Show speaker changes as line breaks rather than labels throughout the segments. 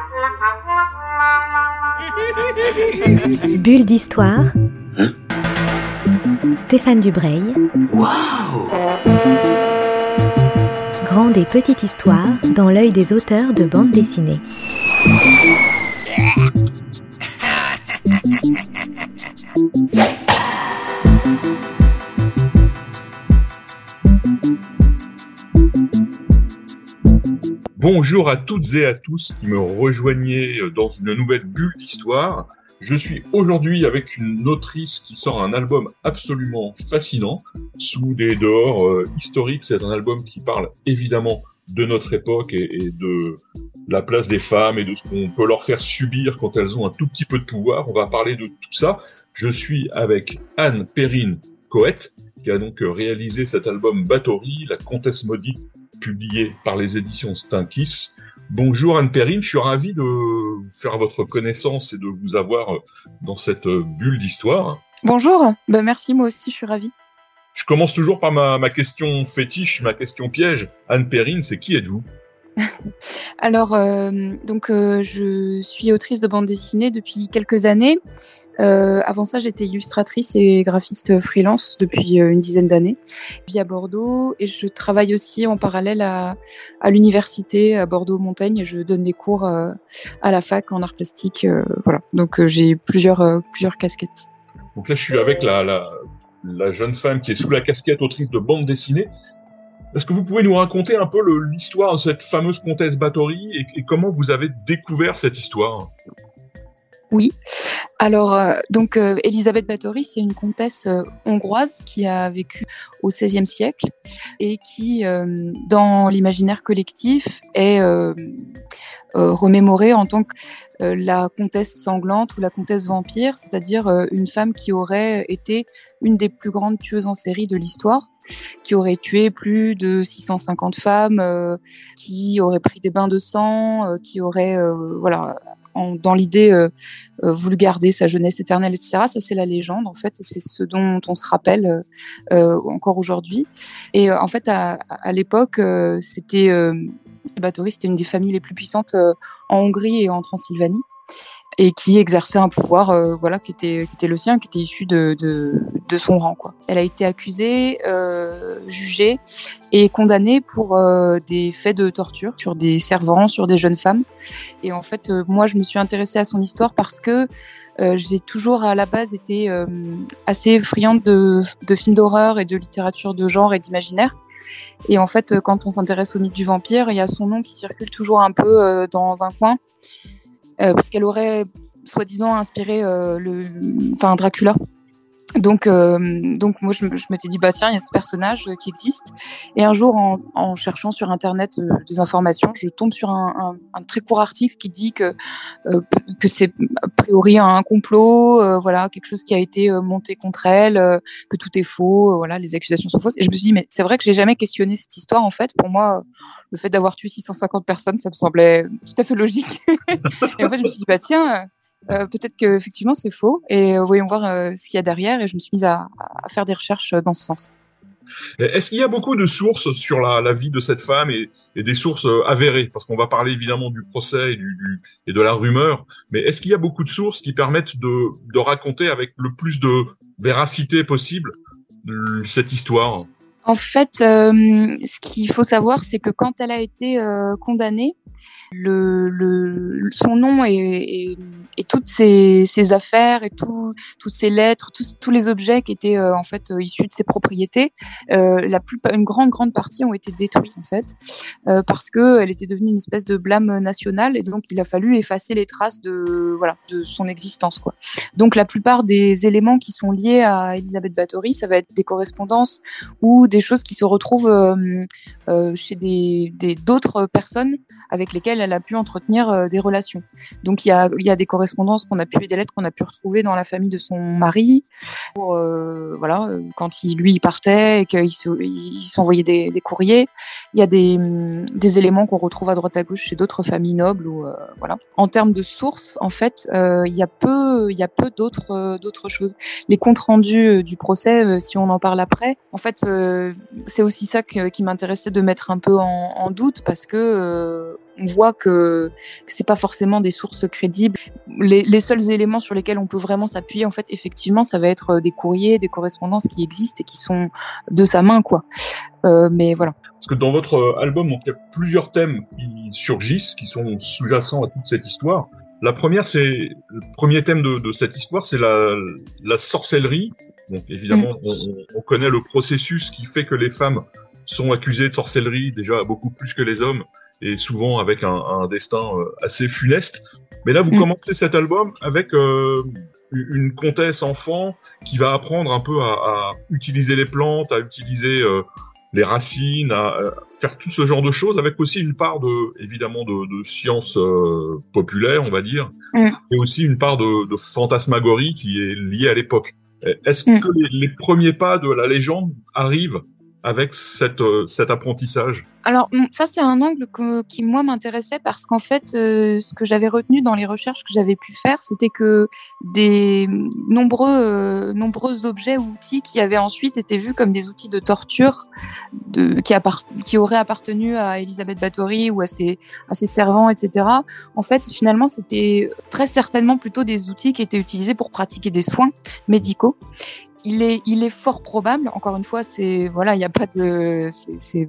Bulle d'histoire. Stéphane Dubreuil.
Waouh
Grande et petite histoire dans l'œil des auteurs de bande dessinée.
Bonjour à toutes et à tous qui me rejoignez dans une nouvelle bulle d'histoire. Je suis aujourd'hui avec une autrice qui sort un album absolument fascinant, sous des dehors euh, historiques. C'est un album qui parle évidemment de notre époque et, et, de la place des femmes et de ce qu'on peut leur faire subir quand elles ont un tout petit peu de pouvoir. On va parler de tout ça. Je suis avec Anne Perrine Coët, qui a donc réalisé cet album Bathory, La Comtesse Maudite publié par les éditions Stinkis. Bonjour Anne Perrine, je suis ravi de faire votre connaissance et de vous avoir dans cette bulle d'histoire.
Bonjour, ben merci, moi aussi je suis ravi.
Je commence toujours par ma, ma question fétiche, ma question piège. Anne Perrine, c'est qui êtes-vous?
Alors, euh, donc, euh, je suis autrice de bande dessinée depuis quelques années. Euh, avant ça, j'étais illustratrice et graphiste freelance depuis euh, une dizaine d'années. Je vis à Bordeaux et je travaille aussi en parallèle à, l'université à Bordeaux-Montaigne. Je donne des cours euh, à la fac en art plastique. voilà. Donc j'ai plusieurs, plusieurs casquettes.
Donc là, je suis avec la, la, jeune femme qui est sous la casquette autrice de bande dessinée. Est-ce que vous pouvez nous raconter un peu l'histoire de cette fameuse comtesse Bathory et comment vous avez découvert cette histoire?
Oui. Alors, euh, donc, euh, Elisabeth Bathory, c'est une comtesse euh, hongroise qui a vécu au XVIe siècle et qui, euh, dans l'imaginaire collectif, est euh, remémorée en tant que la comtesse sanglante ou la comtesse vampire, c'est-à-dire une femme qui aurait été une des plus grandes tueuses en série de l'histoire, qui aurait tué plus de 650 femmes, qui aurait pris des bains de sang, qui aurait, voilà, dans l'idée euh, euh, voulu garder sa jeunesse éternelle, etc. Ça, c'est la légende, en fait, et c'est ce dont on se rappelle euh, euh, encore aujourd'hui. Et euh, en fait, à, l'époque, c'était Bathory, c'était une des familles les plus puissantes en Hongrie et en Transylvanie, et qui exerçait un pouvoir, euh, voilà, qui était qui était le sien, qui était issu de de, son rang. Elle a été accusée, euh, jugée et condamnée pour euh, des faits de torture sur des servants, sur des jeunes femmes. Et en fait, moi, je me suis intéressée à son histoire parce que j'ai toujours à la base été assez friande de, de films d'horreur et de littérature de genre et d'imaginaire. Et en fait, quand on s'intéresse au mythe du vampire, il y a son nom qui circule toujours un peu dans un coin, parce qu'elle aurait soi-disant inspiré euh, le, enfin Dracula. Donc, euh, donc moi, je, je m'étais dit, bah tiens, il y a ce personnage euh, qui existe. Et un jour, en, en cherchant sur Internet euh, des informations, je tombe sur un, un, un très court article qui dit que euh, que c'est a priori un complot, euh, voilà, quelque chose qui a été monté contre elle, que tout est faux, voilà, les accusations sont fausses. Et je me suis dit, mais c'est vrai que j'ai jamais questionné cette histoire. En fait, pour moi, le fait d'avoir tué 650 personnes, ça me semblait tout à fait logique. et en fait, je me suis dit, bah tiens. Euh, peut-être que effectivement c'est faux et euh, voyons voir euh, ce qu'il y a derrière et je me suis mise à, à faire des recherches dans ce sens.
Est-ce qu'il y a beaucoup de sources sur la, la vie de cette femme et, et des sources avérées? Parce qu'on va parler évidemment du procès et, du, du- et de la rumeur, mais est-ce qu'il y a beaucoup de sources qui permettent de, de raconter avec le plus de véracité possible cette histoire?
En fait, ce qu'il faut savoir, c'est que quand elle a été condamnée, le, le, son nom et, et, et toutes ses, ses affaires et tout, toutes ses lettres, tous, tous les objets qui étaient euh, en fait euh, issus de ses propriétés, euh, la plupart, une grande grande partie ont été détruits en fait euh, parce que elle était devenue une espèce de blâme national et donc il a fallu effacer les traces de voilà de son existence quoi. Donc la plupart des éléments qui sont liés à Elisabeth Bathory, ça va être des correspondances ou des choses qui se retrouvent euh, euh, chez des- d'autres personnes avec lesquelles elle a pu entretenir euh, des relations. Donc il y a, y a des correspondances qu'on a pu des lettres qu'on a pu retrouver dans la famille de son mari euh, voilà euh, quand il lui il partait et qu'il se, il s'envoyait des, des courriers. Il y a des, hum, des éléments qu'on retrouve à droite à gauche chez d'autres familles nobles ou voilà. En termes de sources, en fait, il y a peu peu d'autres d'autres choses. Les comptes rendus du procès, si on en parle après, en fait, c'est aussi ça qui m'intéressait de mettre un peu en, doute parce que on voit que, que c'est pas forcément des sources crédibles. Les, les, seuls éléments sur lesquels on peut vraiment s'appuyer, en fait, effectivement, ça va être des courriers, des correspondances qui existent et qui sont de sa main, quoi. Euh, mais voilà.
Parce que dans votre album, donc, il y a plusieurs thèmes qui surgissent, qui sont sous-jacents à toute cette histoire. La première, c'est le premier thème de, de cette histoire, c'est la, la sorcellerie. Donc évidemment, mm. on, on, connaît le processus qui fait que les femmes sont accusées de sorcellerie déjà beaucoup plus que les hommes et souvent avec un, un destin euh, assez funeste. Mais là, vous mm. commencez cet album avec euh, une comtesse enfant qui va apprendre un peu à, à utiliser les plantes, à utiliser euh, les racines, à, faire tout ce genre de choses, avec aussi une part de, évidemment, de, de science euh, populaire, on va dire, mm. et aussi une part de, de, fantasmagorie qui est liée à l'époque. Est-ce mm. que les, les, premiers pas de la légende arrivent avec euh, cet apprentissage
Alors ça c'est un angle qui moi m'intéressait parce qu'en fait euh, ce que j'avais retenu dans les recherches que j'avais pu faire c'était que des nombreux euh, nombreux objets ou outils qui avaient ensuite été vus comme des outils de torture de, qui, qui auraient appartenu à Elisabeth Bathory ou à ses, à ses servants etc. En fait finalement c'était très certainement plutôt des outils qui étaient utilisés pour pratiquer des soins médicaux il est, il est fort probable. Encore une fois, c'est voilà, il n'y a pas de, c'est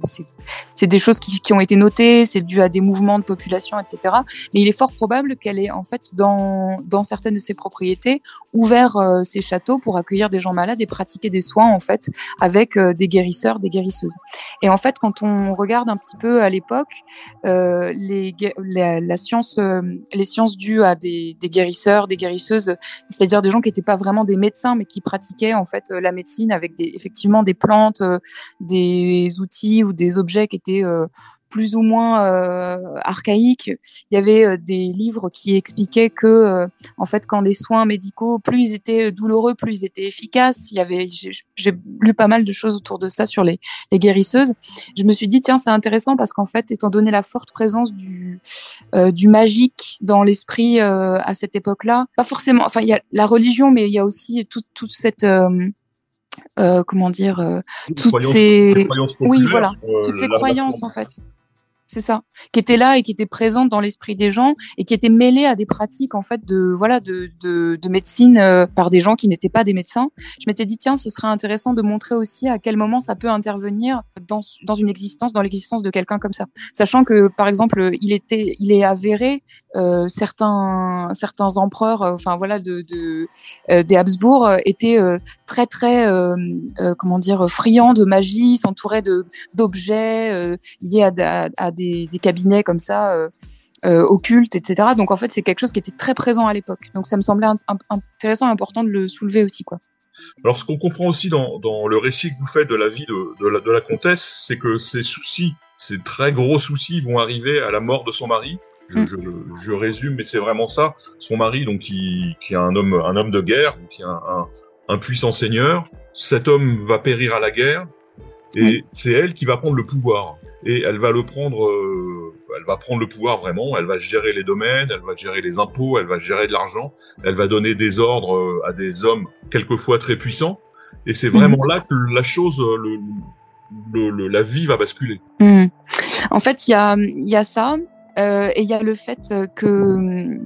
des choses qui, ont été notées, c'est dû à des mouvements de population, etc. Mais il est fort probable qu'elle ait en fait dans certaines de ses propriétés ouvert euh, ses châteaux pour accueillir des gens malades et pratiquer des soins en fait avec euh, des guérisseurs, des guérisseuses. Et en fait, quand on regarde un petit peu à l'époque, euh, les la, science, les sciences dues à des, guérisseurs, des guérisseuses, c'est-à-dire des gens qui n'étaient pas vraiment des médecins mais qui pratiquaient en fait la médecine avec effectivement des plantes, des outils ou des objets qui étaient euh, plus ou moins euh, archaïques. Il y avait des livres qui expliquaient que, en fait, quand les soins médicaux, plus ils étaient douloureux, plus ils étaient efficaces. Il y avait, j'ai lu pas mal de choses autour de ça sur les, les guérisseuses. Je me suis dit tiens, c'est intéressant parce qu'en fait, étant donné la forte présence du du magique dans l'esprit à cette époque-là, pas forcément. Enfin, il y a la religion, mais il y a aussi toute toute cette euh, comment dire, euh, toutes ces, oui, voilà, euh, toutes ces croyances en fait c'est ça, qui était là et qui était présente dans l'esprit des gens et qui était mêlée à des pratiques en fait de voilà de, de, de médecine euh, par des gens qui n'étaient pas des médecins. Je m'étais dit tiens, ce serait intéressant de montrer aussi à quel moment ça peut intervenir dans, dans une existence, dans l'existence de quelqu'un comme ça, sachant que par exemple il était, il est avéré euh, certains certains empereurs, euh, enfin voilà de euh, des Habsbourg étaient très très comment dire friands de magie, s'entouraient de d'objets liés à, à, à des des, cabinets comme ça euh, euh, occultes, etc. Donc en fait, c'est quelque chose qui était très présent à l'époque. Donc ça me semblait intéressant, important de le soulever aussi, quoi.
Alors, ce qu'on comprend aussi dans, le récit que vous faites de la vie de, la, comtesse, c'est que ces soucis, ces très gros soucis, vont arriver à la mort de son mari. Je, mm. résume, mais c'est vraiment ça. Son mari, donc, qui, est un homme, un homme de guerre, qui est un, puissant seigneur. Cet homme va périr à la guerre, et c'est elle qui va prendre le pouvoir et elle va le prendre, euh, elle va prendre le pouvoir vraiment, elle va gérer les domaines, elle va gérer les impôts, elle va gérer de l'argent, elle va donner des ordres euh, à des hommes quelquefois très puissants, et c'est vraiment mhm. là que la chose, euh, le, le, la vie va basculer.
Mhm. En fait, il y a, y a ça, euh, et il y a le fait que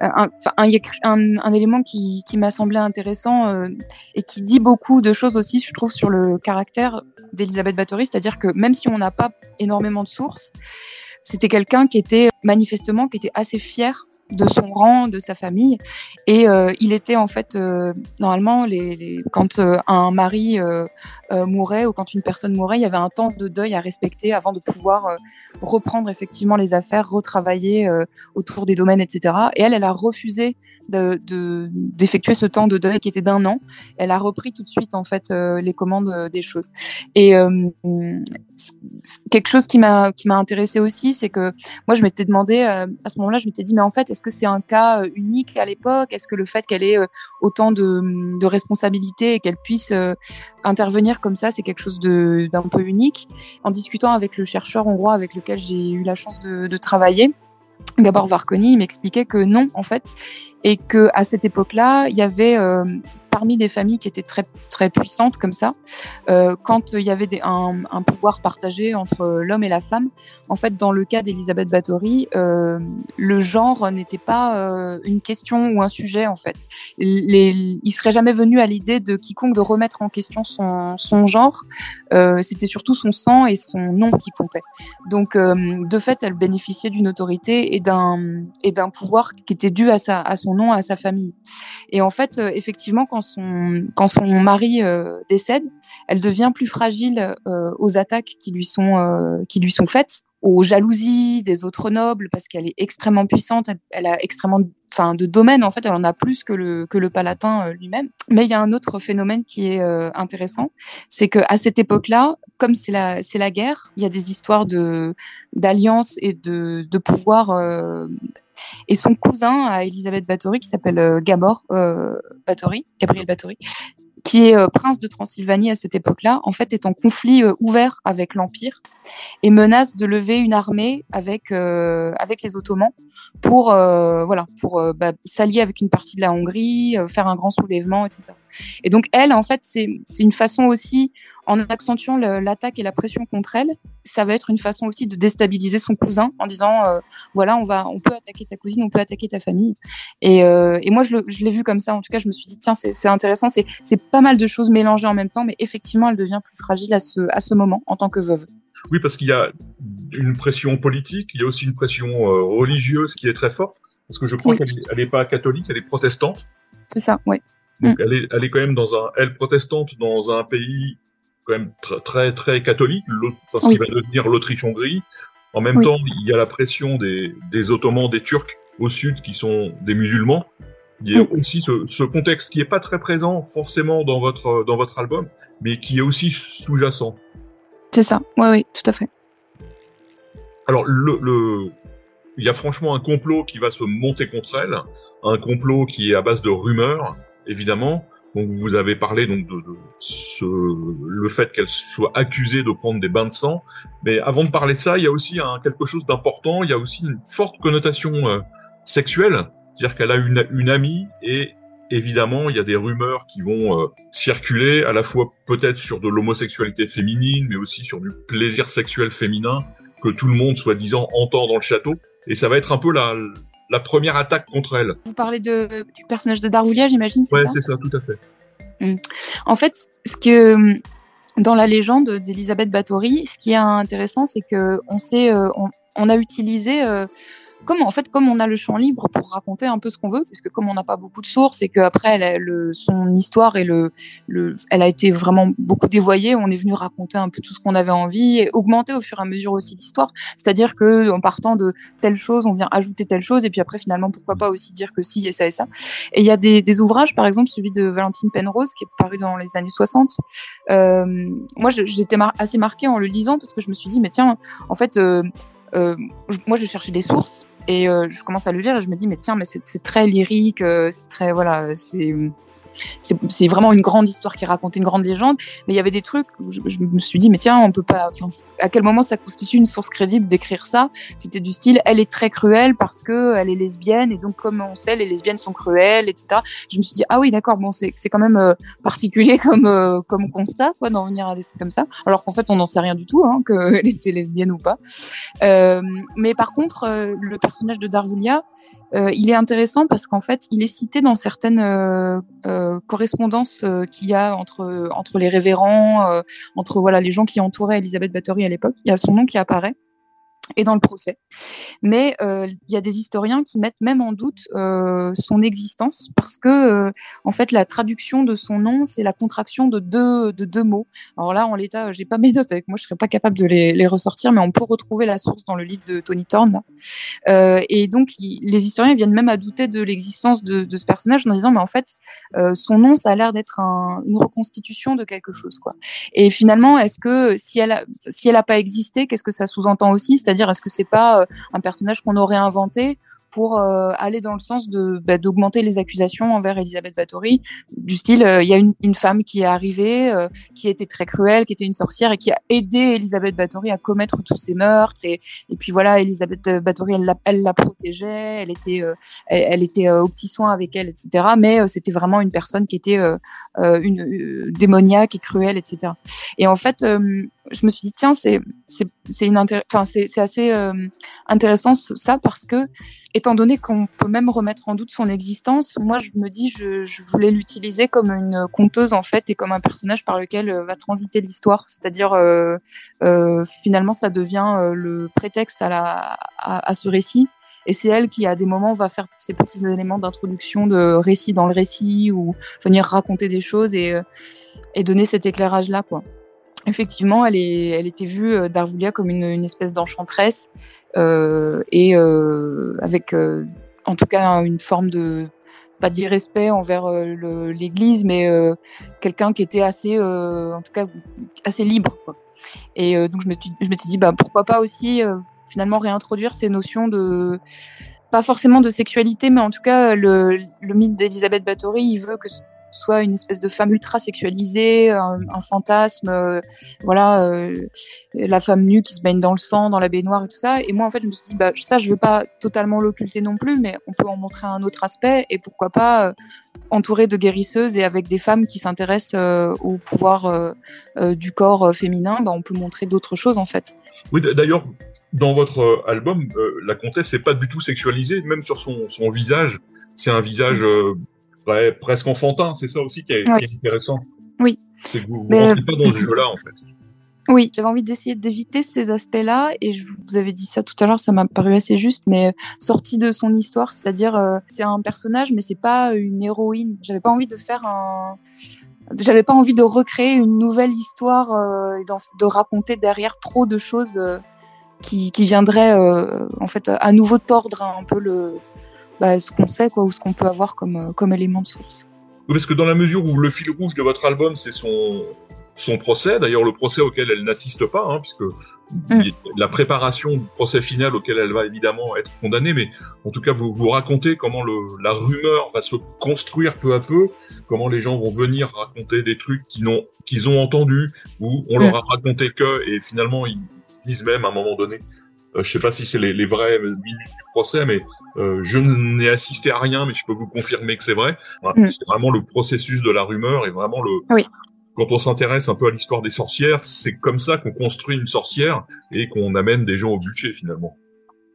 un, un, un, élément qui, qui m'a semblé intéressant euh, et qui dit beaucoup de choses aussi, je trouve, sur le caractère d'Elisabeth Bathory, c'est-à-dire que même si on n'a pas énormément de sources, c'était quelqu'un qui était manifestement qui était assez fier de son rang, de sa famille. Et euh, il était en fait, euh, normalement, les, quand euh, un mari mourait ou quand une personne mourait, il y avait un temps de deuil à respecter avant de pouvoir reprendre effectivement les affaires, retravailler autour des domaines, etc. Et elle, elle a refusé d'effectuer de, ce temps de deuil qui était d'un an. Elle a repris tout de suite en fait les commandes des choses. Et quelque chose qui m'a qui m'a intéressé aussi, c'est que moi je m'étais demandé à ce moment-là, je m'étais dit mais en fait est-ce que c'est un cas unique à l'époque? Est-ce que le fait qu'elle ait autant de, responsabilités et qu'elle puisse intervenir comme ça, c'est quelque chose d'un peu unique? En discutant avec le chercheur hongrois avec lequel j'ai eu la chance de, travailler, Gabor Varconi, m'expliquait que non, en fait, et que à cette époque-là, il y avait euh, parmi des familles qui étaient très très puissantes comme ça, euh, quand il y avait un, pouvoir partagé entre l'homme et la femme, en fait, dans le cas d'Elisabeth Bathory, euh, le genre n'était pas euh, une question ou un sujet en fait. Les, il serait jamais venu à l'idée de quiconque de remettre en question son, son genre. C'était surtout son sang et son nom qui comptaient. Donc, de fait, elle bénéficiait d'une autorité et d'un pouvoir qui était dû à sa à son nom, à sa famille. Et en fait, effectivement, quand son quand son mari euh, décède, elle devient plus fragile aux attaques qui lui sont qui lui sont faites aux jalousies des autres nobles parce qu'elle est extrêmement puissante, elle a extrêmement enfin de domaines en fait, elle en a plus que le que le Palatin lui-même. Mais il y a un autre phénomène qui est euh, intéressant, c'est que à cette époque-là, comme c'est la c'est la guerre, il y a des histoires de d'alliance et de de pouvoir euh, et son cousin à Elisabeth Bathory qui s'appelle euh, Gabor euh, Bathory, Gabriel Bathory, qui est euh, prince de Transylvanie à cette époque-là, en fait est en conflit ouvert avec l'Empire et menace de lever une armée avec avec les Ottomans pour voilà pour bah, s'allier avec une partie de la Hongrie, faire un grand soulèvement, etc. Et donc elle, en fait, c'est c'est une façon aussi en accentuant l'attaque et la pression contre elle, ça va être une façon aussi de déstabiliser son cousin en disant euh, voilà on va on peut attaquer ta cousine, on peut attaquer ta famille. Et, euh, et moi je l'ai vu comme ça. En tout cas, je me suis dit tiens c'est intéressant, c'est pas mal de choses mélangées en même temps, mais effectivement elle devient plus fragile à ce à ce moment en tant que veuve.
Oui, parce qu'il y a une pression politique, il y a aussi une pression euh, religieuse qui est très forte, parce que je crois qu'elle n'est pas catholique, elle est protestante.
C'est ça, oui.
Donc mm. elle, est, elle est quand même dans un, elle protestante dans un pays quand même très très, très catholique, enfin, ce qui va devenir l'Autriche-Hongrie. En même temps, il y a la pression des, des Ottomans, des Turcs au sud qui sont des musulmans. Il y a aussi ce, ce, contexte qui est pas très présent forcément dans votre dans votre album, mais qui est aussi sous-jacent.
C'est ça. Oui, oui, tout à fait.
Alors le, le il y a franchement un complot qui va se monter contre elle, un complot qui est à base de rumeurs, évidemment. Donc vous avez parlé donc de, ce, le fait qu'elle soit accusée de prendre des bains de sang, mais avant de parler de ça, il y a aussi un, quelque chose d'important. Il y a aussi une forte connotation euh, sexuelle, c'est-à-dire qu'elle a une, une amie et évidemment il y a des rumeurs qui vont euh, circuler à la fois peut-être sur de l'homosexualité féminine, mais aussi sur du plaisir sexuel féminin que tout le monde soi-disant entend dans le château. Et ça va être un peu la, la première attaque contre elle.
Vous parlez de, du personnage de Darvoulia, j'imagine
Ouais, c'est ça, tout à fait.
Mmh. En fait, ce que dans la légende d'Elisabeth Bathory, ce qui est intéressant, c'est que on sait, euh, on, on, a utilisé euh, comme en fait comme on a le champ libre pour raconter un peu ce qu'on veut, puisque comme on n'a pas beaucoup de sources et qu'après son histoire et le, le, elle a été vraiment beaucoup dévoyée, on est venu raconter un peu tout ce qu'on avait envie et augmenter au fur et à mesure aussi l'histoire. C'est-à-dire que en partant de telle chose, on vient ajouter telle chose et puis après finalement pourquoi pas aussi dire que si et ça et ça. Et il y a des, ouvrages, par exemple celui de Valentine Penrose qui est paru dans les années 60. Euh, moi j'étais assez marquée en le lisant parce que je me suis dit mais tiens en fait euh, euh, moi je cherchais des sources et euh, je commence à le lire et je me dis mais tiens mais c'est très lyrique, euh, c'est très voilà c'est c'est vraiment une grande histoire qui racontait une grande légende, mais il y avait des trucs où je, me suis dit, mais tiens, on peut pas, à quel moment ça constitue une source crédible d'écrire ça? C'était du style, elle est très cruelle parce que elle est lesbienne et donc comme on sait, les lesbiennes sont cruelles, etc. Je me suis dit, ah oui, d'accord, bon, c'est quand même euh, particulier comme euh, comme constat, quoi, d'en venir à des trucs comme ça, alors qu'en fait, on n'en sait rien du tout, hein, qu'elle était lesbienne ou pas. Euh, mais par contre, le personnage de Darvulia, il est intéressant parce qu'en fait, il est cité dans certaines euh, euh, qu'il y a entre entre les révérends, euh, entre voilà les gens qui entouraient Elisabeth Bathory à l'époque. Il y a son nom qui apparaît et dans le procès. Mais euh, il y a des historiens qui mettent même en doute euh, son existence parce que euh, en fait la traduction de son nom c'est la contraction de deux de deux mots. Alors là en l'état j'ai pas mes notes avec moi, je serais pas capable de les, ressortir, mais on peut retrouver la source dans le livre de Tony Thorne. Et donc les historiens viennent même à douter de l'existence de, ce personnage en disant mais en fait son nom ça a l'air d'être un, une reconstitution de quelque chose quoi. Et finalement est-ce que si elle a, si elle pas existé, qu'est-ce que ça sous-entend aussi? C'est-à-dire est-ce que c'est pas euh, un personnage qu'on aurait inventé pour aller dans le sens de bah, d'augmenter les accusations envers Elisabeth Bathory, du style il y a une, femme qui est arrivée, qui était très cruelle, qui était une sorcière et qui a aidé Elisabeth Bathory à commettre tous ces meurtres et, et puis voilà Elisabeth Bathory elle la, elle la protégeait, elle était elle, elle, était au petit soin avec elle etc. Mais c'était vraiment une personne qui était une démoniaque et cruelle etc. Et en fait je me suis dit tiens c'est c'est assez euh, intéressant ça parce que étant donné qu'on peut même remettre en doute son existence moi je me dis je, je voulais l'utiliser comme une conteuse en fait et comme un personnage par lequel euh, va transiter l'histoire. C'est-à-dire euh, finalement ça devient le prétexte à ce récit. Et c'est elle qui, à des moments, va faire ces petits éléments d'introduction de récit dans le récit ou venir raconter des choses et, et donner cet éclairage-là, quoi effectivement, elle, est, elle était vue euh, d'Arvoulia comme une, une, espèce d'enchanteresse euh, et euh, avec, euh, en tout cas, une forme de pas d'irrespect envers euh, l'Église, mais euh, quelqu'un qui était assez, en tout cas, assez libre. Quoi. Et donc je me, suis, je me suis dit, bah pourquoi pas aussi finalement réintroduire ces notions de pas forcément de sexualité, mais en tout cas le, le mythe d'Elisabeth Bathory, il veut que soit une espèce de femme ultra sexualisée, un, un fantasme, euh, voilà, euh, la femme nue qui se baigne dans le sang, dans la baignoire et tout ça. Et moi, en fait, je me suis dit, bah, ça, je veux pas totalement l'occulter non plus, mais on peut en montrer un autre aspect et pourquoi pas euh, entouré de guérisseuses et avec des femmes qui s'intéressent euh, au pouvoir du corps féminin, bah, on peut montrer d'autres choses en fait.
Oui, d'ailleurs, dans votre album, la comtesse n'est pas du tout sexualisée, même sur son, son visage. C'est un visage presque enfantin, c'est ça aussi qui est,
oui.
qui est intéressant.
Oui.
C'est que vous ne rentrez pas dans ce jeu-là, en fait.
Oui, j'avais envie d'essayer d'éviter ces aspects-là, et je vous avais dit ça tout à l'heure, ça m'a paru assez juste, mais euh, sorti de son histoire, c'est-à-dire euh, c'est un personnage, mais c'est pas une héroïne. J'avais pas envie de faire un, j'avais pas envie de recréer une nouvelle histoire euh, et de raconter derrière trop de choses euh, qui, qui viendraient euh, en fait à nouveau tordre un peu le, bah, ce qu'on sait quoi ou ce qu'on peut avoir comme euh, comme élément de source.
Parce que dans la mesure où le fil rouge de votre album c'est son son procès, d'ailleurs le procès auquel elle n'assiste pas, hein, puisque mm. la préparation du procès final auquel elle va évidemment être condamnée, mais en tout cas vous vous racontez comment le, la rumeur va se construire peu à peu, comment les gens vont venir raconter des trucs qu'ils ont qu'ils ont entendus ou on mm. leur a raconté que et finalement ils disent même à un moment donné, je sais pas si c'est les, les vraies minutes du procès, mais euh, je n'ai assisté à rien, mais je peux vous confirmer que c'est vrai. Mm. C'est vraiment le processus de la rumeur et vraiment le,
oui
quand on s'intéresse un peu à l'histoire des sorcières, c'est comme ça qu'on construit une sorcière et qu'on amène des gens au bûcher finalement.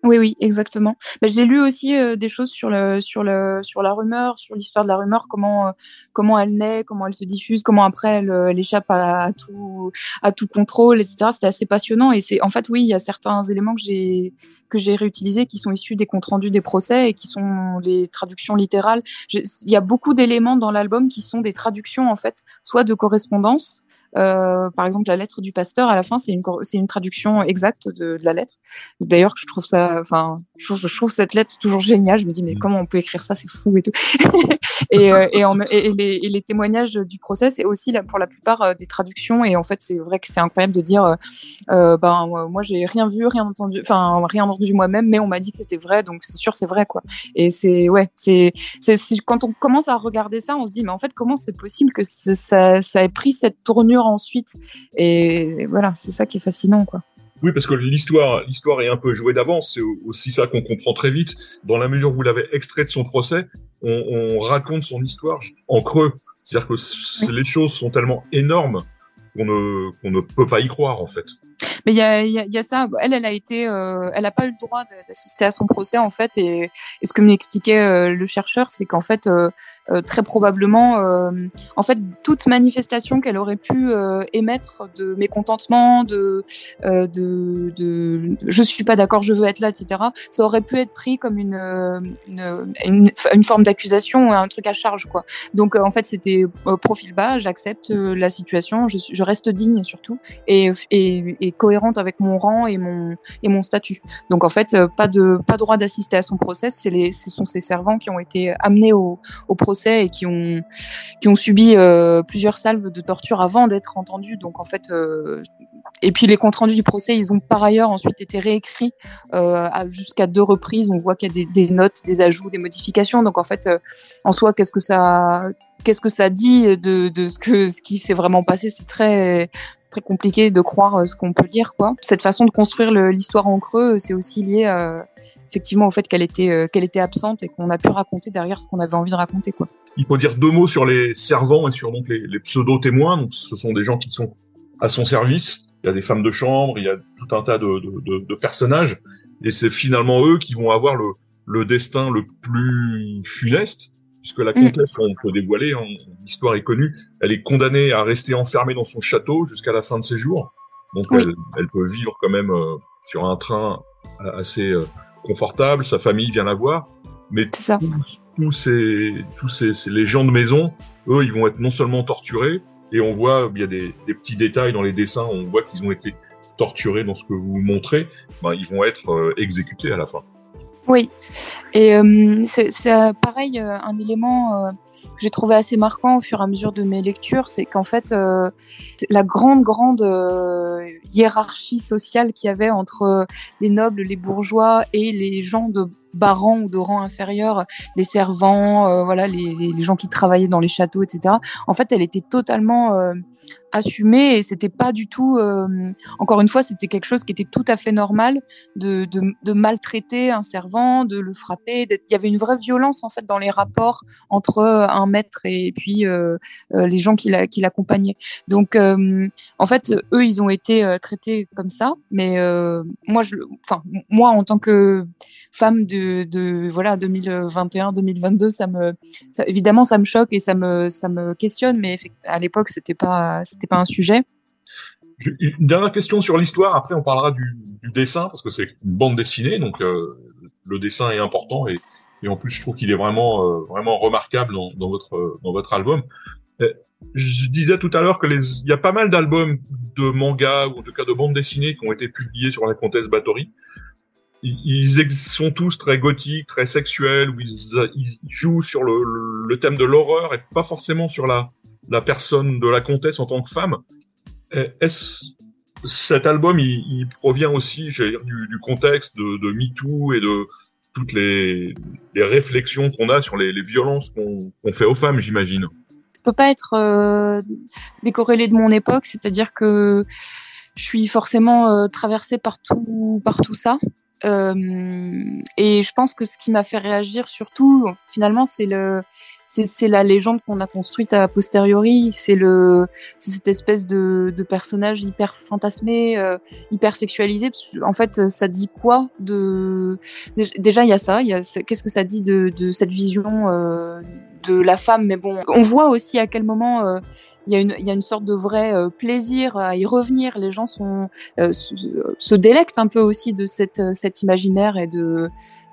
Oui, oui, exactement. Bah, j'ai lu aussi euh, des choses sur le, sur le, sur la rumeur, sur l'histoire de la rumeur, comment, euh, comment elle naît, comment elle se diffuse, comment après elle, elle échappe à, à, tout, à tout contrôle, etc. C'était assez passionnant. Et c'est, en fait, oui, il y a certains éléments que j'ai, que j'ai réutilisés qui sont issus des comptes rendus des procès et qui sont les traductions littérales. Il y a beaucoup d'éléments dans l'album qui sont des traductions, en fait, soit de correspondance, euh, par exemple, la lettre du pasteur à la fin, c'est une c'est une traduction exacte de, de la lettre. D'ailleurs, je trouve ça, enfin, je trouve, je trouve cette lettre toujours géniale. Je me dis mais mmh. comment on peut écrire ça, c'est fou et tout. et, euh, et, en, et, les, et, les, témoignages du procès, c'est aussi là, pour la plupart euh, des traductions. Et en fait, c'est vrai que c'est incroyable de dire, ben moi j'ai rien vu, rien entendu, enfin rien entendu moi-même, mais on m'a dit que c'était vrai, donc c'est sûr c'est vrai quoi. Et c'est ouais, c'est c'est quand on commence à regarder ça, on se dit mais en fait comment c'est possible que ça ça ait pris cette tournure ensuite. Et voilà, c'est ça qui est fascinant, quoi.
Oui, parce que l'histoire, l'histoire est un peu jouée d'avance. C'est aussi ça qu'on comprend très vite. Dans la mesure où vous l'avez extrait de son procès, on, on, raconte son histoire en creux. C'est-à-dire que oui. les choses sont tellement énormes qu'on ne, peut pas y croire, en fait.
Mais il y a, ça. Elle, elle a été, euh, elle n'a pas eu le droit d'assister à son procès en fait. Et, ce que m'expliquait euh, le chercheur, c'est qu'en fait, euh, euh très probablement, en fait, toute manifestation qu'elle aurait pu émettre de mécontentement, de, de, de, je suis pas d'accord, je veux être là, etc. Ça aurait pu être pris comme une, une forme d'accusation, un truc à charge, quoi. Donc en fait, c'était profil bas. J'accepte la situation, je, je reste digne surtout, et, et, cohérente avec mon rang et mon et mon statut. Donc en fait, pas de pas droit d'assister à son procès. C'est les ce sont ces servants qui ont été amenés au, au procès et qui ont qui ont subi plusieurs salves de torture avant d'être entendus. Donc en fait, et puis les comptes rendus du procès, ils ont par ailleurs ensuite été réécrits euh, jusqu'à deux reprises. On voit qu'il y a des, notes, des ajouts, des modifications. Donc en fait, euh, en soi, qu'est-ce que ça, qu'est-ce que ça dit de, de ce que qui s'est vraiment passé? C'est très très compliqué de croire euh, ce qu'on peut dire. Quoi. Cette façon de construire l'histoire en creux, c'est aussi lié euh, effectivement au fait qu'elle était euh, était absente et qu'on a pu raconter derrière ce qu'on avait envie de raconter. Quoi.
Il faut dire deux mots sur les servants et sur donc les, les pseudo témoins. Donc ce sont des gens qui sont à son service il y a des femmes de chambre, il y a tout un tas de, de, de, personnages, et c'est finalement eux qui vont avoir le, le destin le plus funeste, puisque la mm. comtesse, on peut dévoiler, hein, l'histoire est connue, elle est condamnée à rester enfermée dans son château jusqu'à la fin de ses jours. Donc elle, elle, peut vivre quand même euh, sur un train assez euh, confortable, sa famille vient la voir, mais tous, ces, tous ces, ces, les gens de maison, eux, ils vont être non seulement torturés, et on voit, il y a des, des petits détails dans les dessins, on voit qu'ils ont été torturés dans ce que vous montrez, ben, ils vont être euh, exécutés à la fin.
Oui, et euh, c'est euh, pareil, euh, un élément que j'ai trouvé assez marquant au fur et à mesure de mes lectures, c'est qu'en fait, la grande, grande hiérarchie sociale qu'il y avait entre les nobles, les bourgeois et les gens de bas ou de rang inférieur, les servants, voilà, les, gens qui travaillaient dans les châteaux, etc. En fait, elle était totalement assumé et c'était pas du tout euh, encore une fois c'était quelque chose qui était tout à fait normal de, de, maltraiter un servant de le frapper il y avait une vraie violence en fait dans les rapports entre euh, un maître et puis euh, euh les gens qui l'accompagnaient donc en fait eux ils ont été traités comme ça mais moi enfin moi en tant que femme de, voilà 2021 2022 ça me ça, évidemment ça me choque et ça me ça me questionne mais à l'époque c'était pas c'était pas un sujet.
Une dernière question sur l'histoire. Après, on parlera du, dessin parce que c'est une bande dessinée, donc euh, le dessin est important et, et en plus, je trouve qu'il est vraiment euh, vraiment remarquable dans, dans, votre dans votre album. Euh, je disais tout à l'heure que les, il y a pas mal d'albums de manga ou en tout cas de bandes dessinées qui ont été publiés sur la comtesse Bathory. Ils, sont tous très gothiques, très sexuels, où ils, ils jouent sur le, le thème de l'horreur et pas forcément sur la la personne de la comtesse en tant que femme. Est-ce cet album, il, provient aussi, dire, du, contexte de, de MeToo et de toutes les, réflexions qu'on a sur les, violences qu'on fait aux femmes, j'imagine.
Je peux pas être euh, décorrélé de mon époque, c'est-à-dire que je suis forcément euh, traversée par tout, par tout ça. Euh, et je pense que ce qui m'a fait réagir surtout, finalement, c'est le, c'est la légende qu'on a construite à posteriori. C'est le, cette espèce de, de, personnage hyper fantasmé, euh, hyper sexualisé. En fait, ça dit quoi de Déjà, il y a ça. Qu'est-ce que ça dit de, de cette vision euh, de la femme? Mais bon, on voit aussi à quel moment euh, il y, a une, il y a une sorte de vrai euh, plaisir à y revenir. Les gens sont, euh, se, délectent un peu aussi de cette, euh, cet imaginaire et de,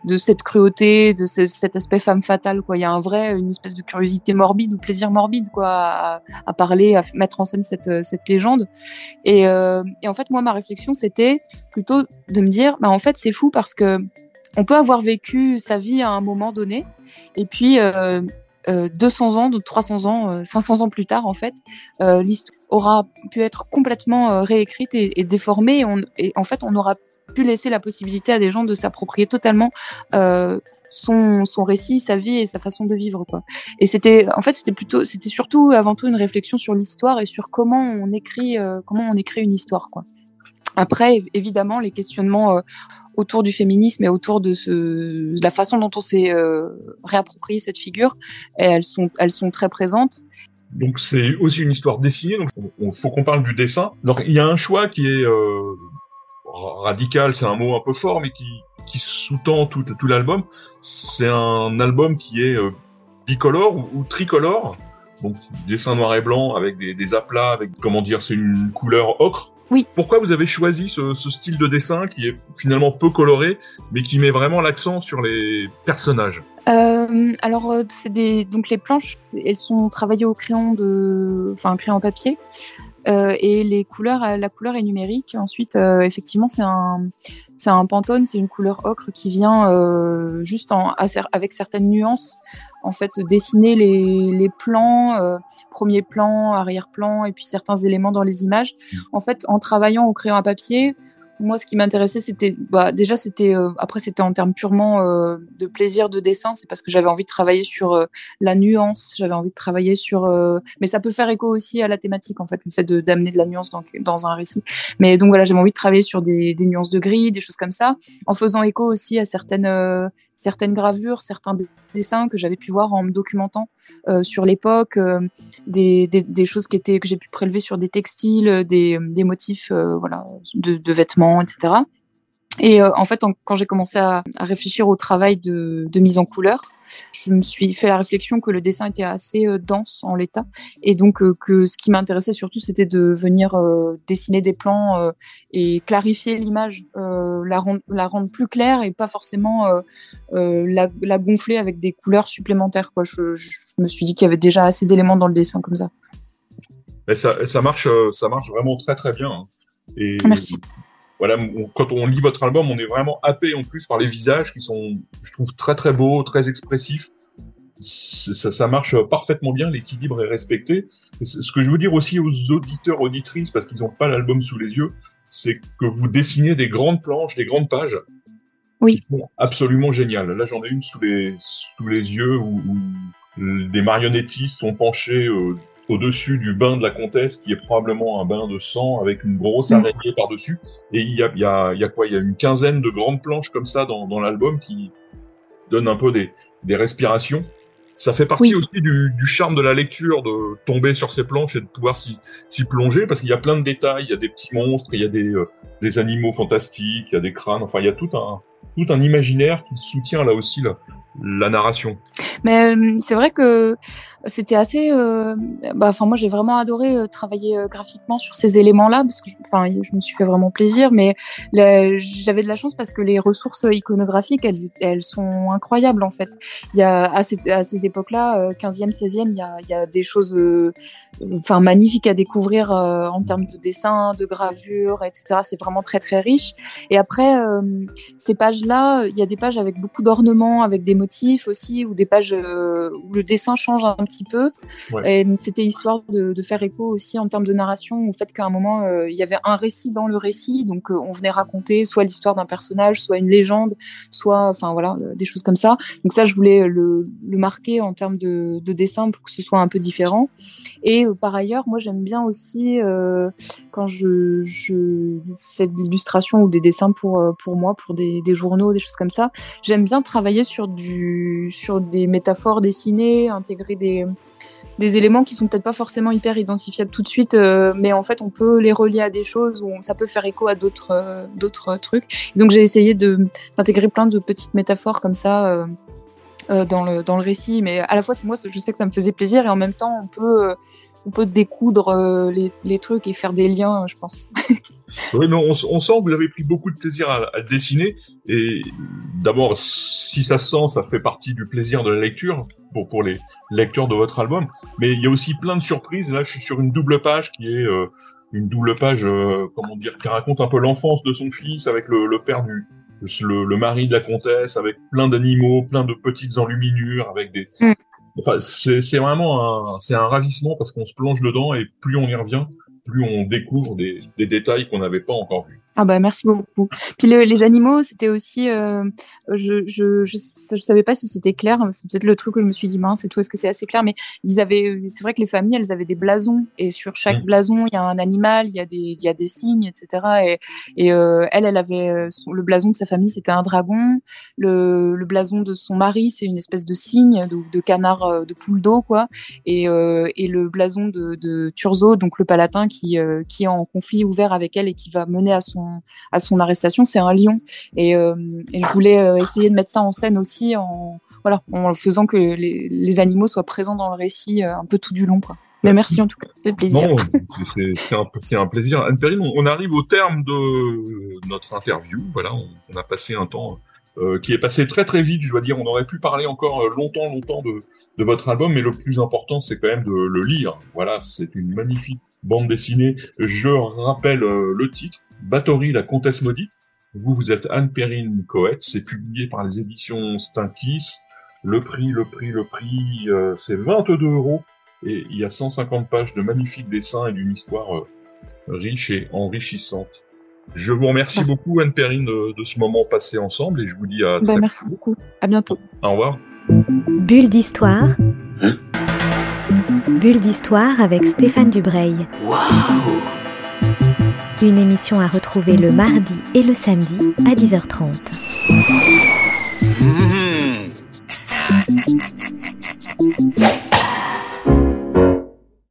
de cette cruauté, de cet aspect femme fatale. Quoi. Il y a un vrai, une espèce de curiosité morbide ou plaisir morbide quoi, à, parler, à mettre en scène cette, cette légende. Et, et en fait, moi, ma réflexion, c'était plutôt de me dire, bah, en fait, c'est fou parce que on peut avoir vécu sa vie à un moment donné, et puis euh, 200 euh, ans, 300 ans, 500 euh, ans plus tard, en fait, euh, l'histoire aura pu être complètement réécrite et, déformée. Et, en fait, on aura pu laisser la possibilité à des gens de s'approprier totalement son, son récit, sa vie et sa façon de vivre quoi. Et c'était en fait c'était plutôt c'était surtout avant tout une réflexion sur l'histoire et sur comment on écrit comment on écrit une histoire quoi. Après, évidemment, les questionnements euh, autour du féminisme et autour de, ce, la façon dont on s'est euh, réapproprié cette figure, elles sont, elles sont très présentes.
Donc c'est aussi une histoire dessinée, donc il faut qu'on parle du dessin. Donc il y a un choix qui est euh, radical, c'est un mot un peu fort, mais qui, qui sous-tend tout, tout l'album. C'est un album qui est euh, bicolore ou, ou, tricolore, donc dessin noir et blanc avec des, des aplats, avec comment dire, c'est une couleur ocre
oui.
Pourquoi vous avez choisi ce, ce, style de dessin qui est finalement peu coloré, mais qui met vraiment l'accent sur les personnages?
Euh, Alors, euh, c'est des donc les planches, elles sont travaillées au crayon de, enfin, un crayon papier. Et les couleurs, la couleur est numérique. Ensuite, effectivement, c'est un, c'est un Pantone, c'est une couleur ocre qui vient juste en, avec certaines nuances en fait dessiner les, les plans, euh, premier plan, arrière-plan et puis certains éléments dans les images. Mmh. En fait, en travaillant au crayon à papier, moi, ce qui m'intéressait, c'était bah, déjà, c'était euh, après, c'était en termes purement euh, de plaisir de dessin. C'est parce que j'avais envie de travailler sur euh, la nuance, j'avais envie de travailler sur. mais ça peut faire écho aussi à la thématique, en fait, le fait d'amener de la nuance dans, dans un récit. Mais donc voilà, j'avais envie de travailler sur des, des nuances de gris, des choses comme ça, en faisant écho aussi à certaines certaines gravures, certains dessins que j'avais pu voir en me documentant sur l'époque, des, des, choses qui étaient que j'ai pu prélever sur des textiles, des, motifs, voilà, de, de vêtements etc. Et euh, en fait, quand j'ai commencé à, réfléchir au travail de, mise en couleur, je me suis fait la réflexion que le dessin était assez euh, dense en l'état, et donc euh, que ce qui m'intéressait surtout, c'était de venir dessiner des plans et clarifier l'image, la, rendre, la rendre plus claire et pas forcément la, la, gonfler avec des couleurs supplémentaires. Quoi. Je, me suis dit qu'il y avait déjà assez d'éléments dans le dessin comme ça.
ça, ça marche, ça marche vraiment très très bien. Hein. Et
Merci
voilà, quand on lit votre album, on est vraiment happé en plus par les visages qui sont, je trouve, très très beaux, très expressifs. Ça, ça marche parfaitement bien, l'équilibre est respecté. ce que je veux dire aussi aux auditeurs, auditrices, parce qu'ils n'ont pas l'album sous les yeux, c'est que vous dessinez des grandes planches, des grandes pages.
Oui.
absolument génial. Là, j'en ai une sous les, sous les yeux où, des marionnettistes sont penchés euh, au-dessus du bain de la comtesse, qui est probablement un bain de sang avec une grosse mm. araignée par-dessus. Et il y a, y, a, y a quoi? Il y a une quinzaine de grandes planches comme ça dans, dans l'album qui donnent un peu des, des respirations. Ça fait partie aussi du, du, charme de la lecture, de tomber sur ces planches et de pouvoir s'y plonger, parce qu'il y a plein de détails, il y a des petits monstres, il y a des, euh, des animaux fantastiques, il y a des crânes, enfin il y a tout un, tout un imaginaire qui soutient là aussi la, la narration.
Mais euh, c'est vrai que c'était assez. Euh, bah, enfin, moi, j'ai vraiment adoré euh, travailler graphiquement sur ces éléments-là parce que, enfin, je me suis fait vraiment plaisir. Mais j'avais de la chance parce que les ressources iconographiques, elles, elles sont incroyables en fait. Il y a à, à ces époques-là, 15e, 16e, il y a, il y a des choses, enfin, magnifiques à découvrir en termes de dessin, de gravure, etc. C'est vraiment très très riche. Et après, ces pages-là, il y a des pages avec beaucoup d'ornements, avec des aussi, ou des pages euh, où le dessin change un petit peu. C'était histoire de, faire écho aussi en termes de narration au fait qu'à un moment, euh, il y avait un récit dans le récit, donc euh, on venait raconter soit l'histoire d'un personnage, soit une légende, soit, enfin voilà, des choses comme ça. Donc ça, je voulais le, marquer en termes de, dessin pour que ce soit un peu différent. Et par ailleurs, moi, j'aime bien aussi quand je, fais de l'illustration ou des dessins pour, pour moi, pour des, des journaux, des choses comme ça, j'aime bien travailler sur du sur des métaphores dessinées, intégrer des, des éléments qui sont peut-être pas forcément hyper identifiables tout de suite, euh, mais en fait on peut les relier à des choses où ça peut faire écho à d'autres euh, d'autres trucs. Donc j'ai essayé d'intégrer plein de petites métaphores comme ça euh, dans le dans le récit, mais à la fois moi je sais que ça me faisait plaisir et en même temps on peut on peut découdre les, les trucs et faire des liens, je pense.
Oui, mais on, on, sent que vous avez pris beaucoup de plaisir à, à dessiner. Et d'abord, si ça se sent, ça fait partie du plaisir de la lecture pour, pour les lecteurs de votre album. Mais il y a aussi plein de surprises. Là, je suis sur une double page qui est euh, une double page, euh, comment dire, qui raconte un peu l'enfance de son fils avec le, le père du, le, le, mari de la comtesse, avec plein d'animaux, plein de petites enluminures, avec des. Mm. Enfin, c'est vraiment un, c'est un ravissement parce qu'on se plonge dedans et plus on y revient, plus on découvre des, des détails qu'on n'avait pas encore vus.
Ah bah merci beaucoup. Puis les animaux, c'était aussi, euh, je, je, je, savais pas si c'était clair. C'est peut-être le truc où je me suis dit mince, c'est tout. Est-ce que c'est assez clair? Mais ils avaient, c'est vrai que les familles, elles avaient des blasons et sur chaque mmh. blason, il y a un animal, il y a des, il y a des signes, etc. Et, et euh, elle, elle avait euh, le blason de sa famille, c'était un dragon. Le, le blason de son mari, c'est une espèce de cygne, de, de canard, euh, de poule d'eau, quoi. Et, euh, et le blason de, de Turzo, donc le palatin, qui, qui est en conflit ouvert avec elle et qui va mener à son à son arrestation, c'est un lion. Et, euh, je voulais euh, essayer de mettre ça en scène aussi en voilà en faisant que les, animaux soient présents dans le récit euh, un peu tout du long, quoi. Mais merci en tout cas, c'est plaisir.
c'est un, plaisir. Anne-Perrine, on, arrive au terme de notre interview. Voilà, on, a passé un temps qui est passé très très vite, je dois dire. On aurait pu parler encore longtemps, longtemps de, de votre album, mais le plus important, c'est quand même de le lire. Voilà, c'est une magnifique bande dessinée. Je rappelle le titre, Bathory, la comtesse maudite. Vous, vous êtes Anne-Perrine Coët, c'est publié par les éditions Stinkis. Le prix, le prix, le prix, c'est 22 euros et il y a 150 pages de magnifiques dessins et d'une histoire riche et enrichissante. Je vous remercie beaucoup, Anne-Perrine, de, ce moment passé ensemble et je vous dis à
bah, Merci beaucoup. À bientôt.
Au revoir.
Bulle d'histoire. Bulle d'histoire avec Stéphane Dubreuil. Une émission à retrouver le mardi et le samedi à 10h30.